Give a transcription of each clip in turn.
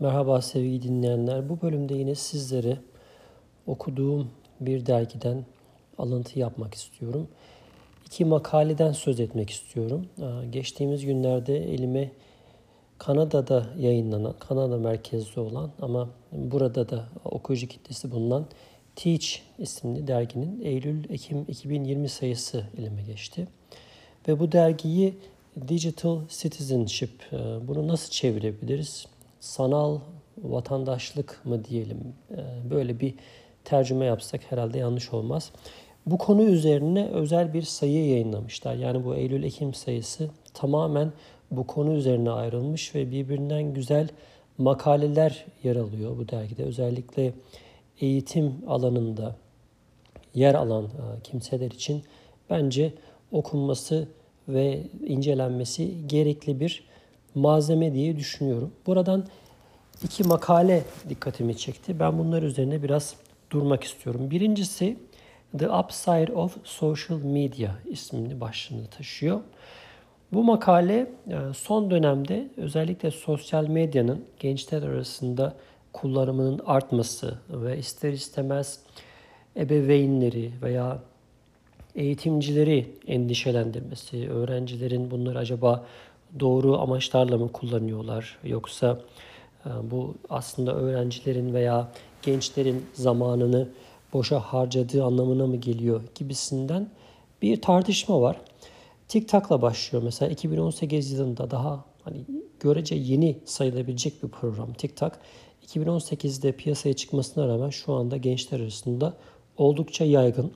Merhaba sevgili dinleyenler. Bu bölümde yine sizlere okuduğum bir dergiden alıntı yapmak istiyorum. İki makaleden söz etmek istiyorum. Geçtiğimiz günlerde elime Kanada'da yayınlanan, Kanada merkezli olan ama burada da okuyucu kitlesi bulunan Teach isimli derginin Eylül-Ekim 2020 sayısı elime geçti. Ve bu dergiyi Digital Citizenship, e, bunu nasıl çevirebiliriz? Sanal vatandaşlık mı diyelim? E, böyle bir tercüme yapsak herhalde yanlış olmaz. Bu konu üzerine özel bir sayı yayınlamışlar. Yani bu Eylül-Ekim sayısı tamamen bu konu üzerine ayrılmış ve birbirinden güzel makaleler yer alıyor bu dergide. Özellikle eğitim alanında yer alan e, kimseler için bence okunması ve incelenmesi gerekli bir malzeme diye düşünüyorum. Buradan iki makale dikkatimi çekti. Ben bunlar üzerine biraz durmak istiyorum. Birincisi The Upside of Social Media ismini başlığını taşıyor. Bu makale e, son dönemde özellikle sosyal medyanın gençler arasında kullanımının artması ve ister istemez ebeveynleri veya eğitimcileri endişelendirmesi, öğrencilerin bunları acaba doğru amaçlarla mı kullanıyorlar yoksa e, bu aslında öğrencilerin veya gençlerin zamanını boşa harcadığı anlamına mı geliyor gibisinden bir tartışma var. TikTok'la başlıyor. Mesela 2018 yılında daha hani görece yeni sayılabilecek bir program TikTok. 2018'de piyasaya çıkmasına rağmen şu anda gençler arasında oldukça yaygın.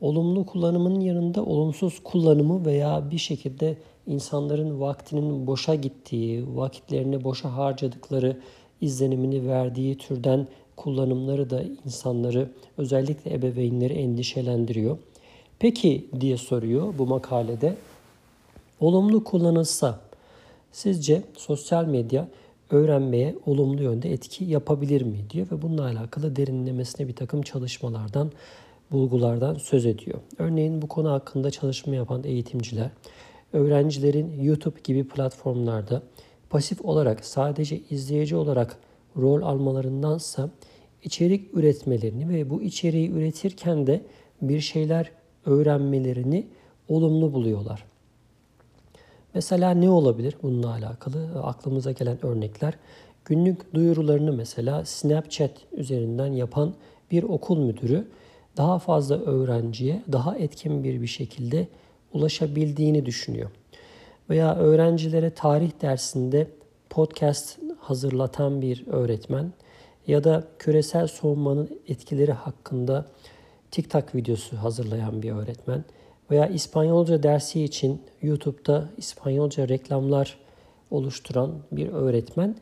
Olumlu kullanımının yanında olumsuz kullanımı veya bir şekilde insanların vaktinin boşa gittiği, vakitlerini boşa harcadıkları izlenimini verdiği türden kullanımları da insanları özellikle ebeveynleri endişelendiriyor. Peki diye soruyor bu makalede. Olumlu kullanılsa sizce sosyal medya öğrenmeye olumlu yönde etki yapabilir mi diyor ve bununla alakalı derinlemesine bir takım çalışmalardan, bulgulardan söz ediyor. Örneğin bu konu hakkında çalışma yapan eğitimciler, öğrencilerin YouTube gibi platformlarda pasif olarak sadece izleyici olarak rol almalarındansa içerik üretmelerini ve bu içeriği üretirken de bir şeyler öğrenmelerini olumlu buluyorlar. Mesela ne olabilir bununla alakalı? Aklımıza gelen örnekler. Günlük duyurularını mesela Snapchat üzerinden yapan bir okul müdürü daha fazla öğrenciye daha etkin bir bir şekilde ulaşabildiğini düşünüyor. Veya öğrencilere tarih dersinde podcast hazırlatan bir öğretmen ya da küresel soğumanın etkileri hakkında TikTok videosu hazırlayan bir öğretmen veya İspanyolca dersi için YouTube'da İspanyolca reklamlar oluşturan bir öğretmen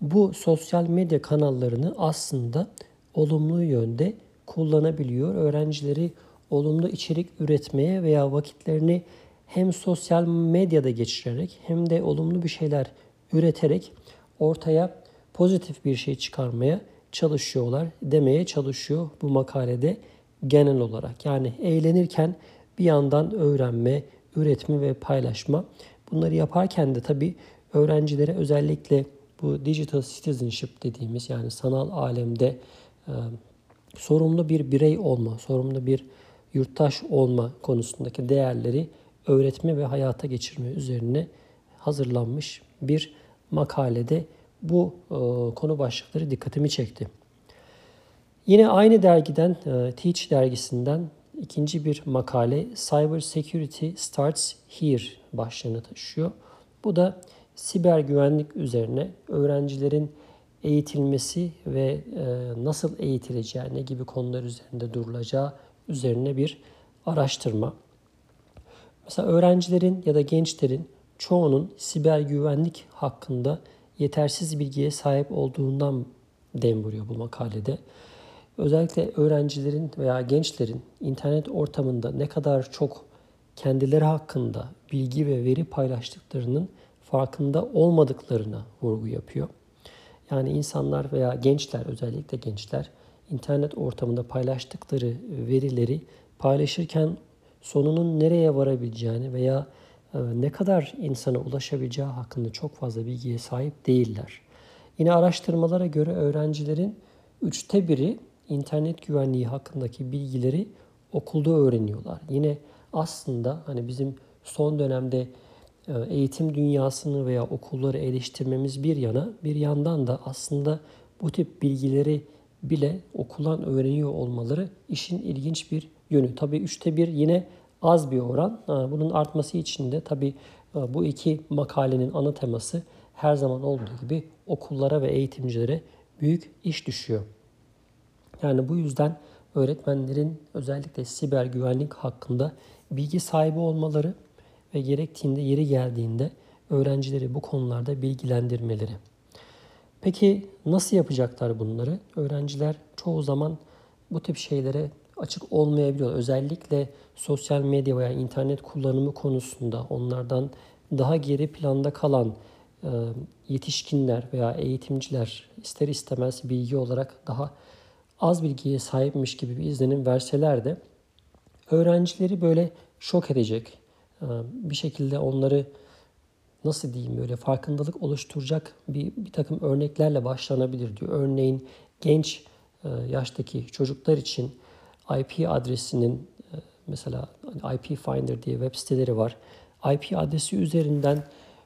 bu sosyal medya kanallarını aslında olumlu yönde kullanabiliyor. Öğrencileri olumlu içerik üretmeye veya vakitlerini hem sosyal medyada geçirerek hem de olumlu bir şeyler üreterek ortaya pozitif bir şey çıkarmaya çalışıyorlar demeye çalışıyor bu makalede genel olarak. Yani eğlenirken bir yandan öğrenme, üretme ve paylaşma. Bunları yaparken de tabii öğrencilere özellikle bu digital citizenship dediğimiz yani sanal alemde e, sorumlu bir birey olma, sorumlu bir yurttaş olma konusundaki değerleri öğretme ve hayata geçirme üzerine hazırlanmış bir makalede bu e, konu başlıkları dikkatimi çekti. Yine aynı dergiden, e, Teach dergisinden ikinci bir makale Cyber Security Starts Here başlığını taşıyor. Bu da siber güvenlik üzerine öğrencilerin eğitilmesi ve e, nasıl eğitileceği, ne gibi konular üzerinde durulacağı üzerine bir araştırma. Mesela öğrencilerin ya da gençlerin çoğunun siber güvenlik hakkında yetersiz bilgiye sahip olduğundan dem vuruyor bu makalede. Özellikle öğrencilerin veya gençlerin internet ortamında ne kadar çok kendileri hakkında bilgi ve veri paylaştıklarının farkında olmadıklarına vurgu yapıyor. Yani insanlar veya gençler özellikle gençler internet ortamında paylaştıkları verileri paylaşırken sonunun nereye varabileceğini veya e, ne kadar insana ulaşabileceği hakkında çok fazla bilgiye sahip değiller. Yine araştırmalara göre öğrencilerin üçte biri internet güvenliği hakkındaki bilgileri okulda öğreniyorlar. Yine aslında hani bizim son dönemde e, eğitim dünyasını veya okulları eleştirmemiz bir yana bir yandan da aslında bu tip bilgileri bile okuldan öğreniyor olmaları işin ilginç bir yönü. Tabii üçte bir yine az bir oran. Bunun artması için de tabii e, bu iki makalenin ana teması her zaman olduğu gibi okullara ve eğitimcilere büyük iş düşüyor. Yani bu yüzden öğretmenlerin özellikle siber güvenlik hakkında bilgi sahibi olmaları ve gerektiğinde yeri geldiğinde öğrencileri bu konularda bilgilendirmeleri. Peki nasıl yapacaklar bunları? Öğrenciler çoğu zaman bu tip şeylere açık olmayabiliyor. Özellikle sosyal medya veya internet kullanımı konusunda onlardan daha geri planda kalan yetişkinler veya eğitimciler ister istemez bilgi olarak daha az bilgiye sahipmiş gibi bir izlenim verseler de öğrencileri böyle şok edecek, bir şekilde onları nasıl diyeyim böyle farkındalık oluşturacak bir, bir takım örneklerle başlanabilir diyor. Örneğin genç e, yaştaki çocuklar için IP adresinin e, mesela IP Finder diye web siteleri var. IP adresi üzerinden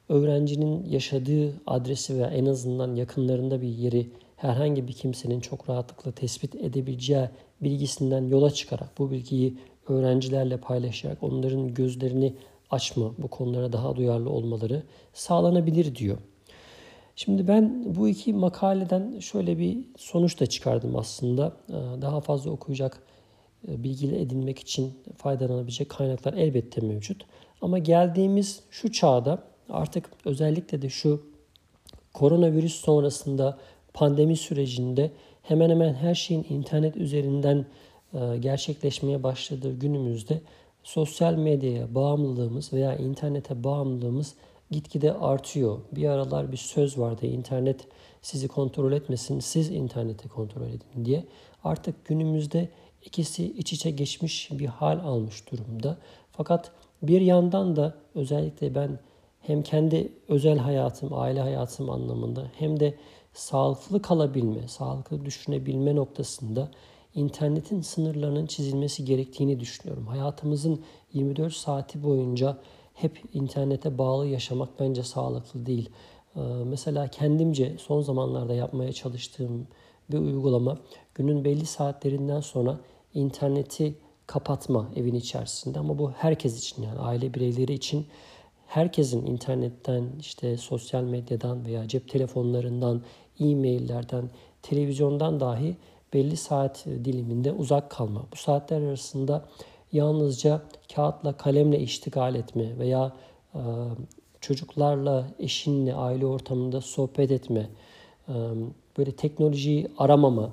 öğrencinin yaşadığı adresi veya en azından yakınlarında bir yeri herhangi bir kimsenin çok rahatlıkla tespit edebileceği bilgisinden yola çıkarak bu bilgiyi öğrencilerle paylaşarak onların gözlerini açma, bu konulara daha duyarlı olmaları sağlanabilir diyor. Şimdi ben bu iki makaleden şöyle bir sonuç da çıkardım aslında. Ee, daha fazla okuyacak, e, bilgi edinmek için faydalanabilecek kaynaklar elbette mevcut. Ama geldiğimiz şu çağda artık özellikle de şu koronavirüs sonrasında pandemi sürecinde hemen hemen her şeyin internet üzerinden e, gerçekleşmeye başladığı günümüzde sosyal medyaya bağımlılığımız veya internete bağımlılığımız gitgide artıyor. Bir aralar bir söz vardı internet sizi kontrol etmesin siz interneti kontrol edin diye. Artık günümüzde ikisi iç içe geçmiş bir hal almış durumda. Fakat bir yandan da özellikle ben hem kendi özel hayatım, aile hayatım anlamında hem de sağlıklı kalabilme, sağlıklı düşünebilme noktasında internetin sınırlarının çizilmesi gerektiğini düşünüyorum. Hayatımızın 24 saati boyunca hep internete bağlı yaşamak bence sağlıklı değil. Ee, mesela kendimce son zamanlarda yapmaya çalıştığım bir uygulama günün belli saatlerinden sonra interneti kapatma evin içerisinde ama bu herkes için yani aile bireyleri için herkesin internetten işte sosyal medyadan veya cep telefonlarından, e-maillerden, televizyondan dahi belli saat diliminde uzak kalma. Bu saatler arasında yalnızca kağıtla kalemle iştigal etme veya e, çocuklarla, eşinle, aile ortamında sohbet etme, e, böyle teknolojiyi aramama,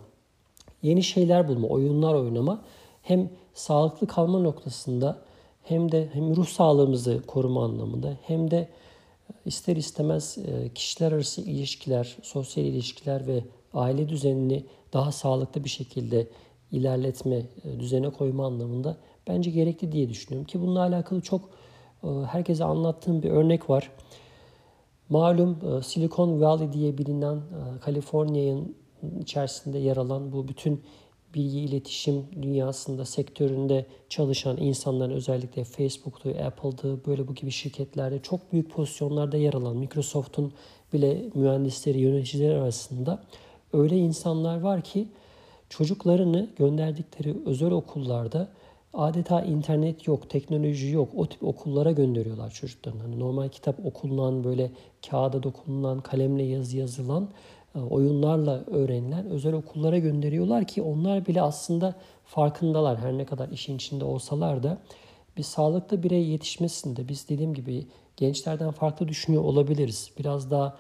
yeni şeyler bulma, oyunlar oynama hem sağlıklı kalma noktasında hem de hem ruh sağlığımızı koruma anlamında hem de ister istemez e, kişiler arası ilişkiler, sosyal ilişkiler ve aile düzenini daha sağlıklı bir şekilde ilerletme, e, düzene koyma anlamında bence gerekli diye düşünüyorum. Ki bununla alakalı çok e, herkese anlattığım bir örnek var. Malum Silicon Valley diye bilinen Kaliforniya'nın içerisinde yer alan bu bütün bilgi iletişim dünyasında, sektöründe çalışan insanlar özellikle Facebook'tu, Apple'dı, böyle bu gibi şirketlerde çok büyük pozisyonlarda yer alan Microsoft'un bile mühendisleri, yöneticileri arasında öyle insanlar var ki çocuklarını gönderdikleri özel okullarda adeta internet yok, teknoloji yok. O tip okullara gönderiyorlar çocuklarını. Hani normal kitap okunulan, böyle kağıda dokunulan, kalemle yazı yazılan e, oyunlarla öğrenilen özel okullara gönderiyorlar ki onlar bile aslında farkındalar. Her ne kadar işin içinde olsalar da bir sağlıklı birey yetişmesinde biz dediğim gibi gençlerden farklı düşünüyor olabiliriz. Biraz daha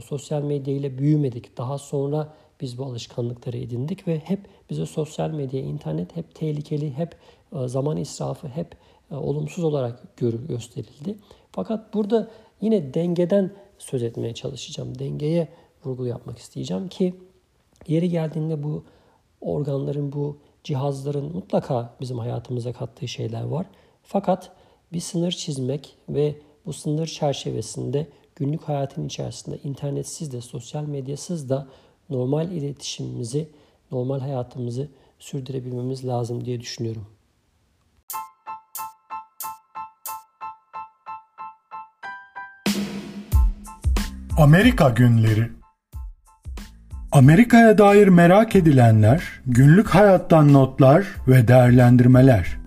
sosyal medya ile büyümedik. Daha sonra biz bu alışkanlıkları edindik ve hep bize sosyal medya, internet hep tehlikeli, hep e, zaman israfı, hep olumsuz olarak gösterildi. Fakat burada yine dengeden söz etmeye çalışacağım. Dengeye vurgu yapmak isteyeceğim ki yeri geldiğinde bu organların, bu cihazların mutlaka bizim hayatımıza kattığı şeyler var. Fakat bir sınır çizmek ve bu sınır çerçevesinde günlük hayatın içerisinde internetsiz de sosyal medyasız da normal iletişimimizi, normal hayatımızı sürdürebilmemiz lazım diye düşünüyorum. Amerika Günleri Amerika'ya dair merak edilenler, günlük hayattan notlar ve değerlendirmeler.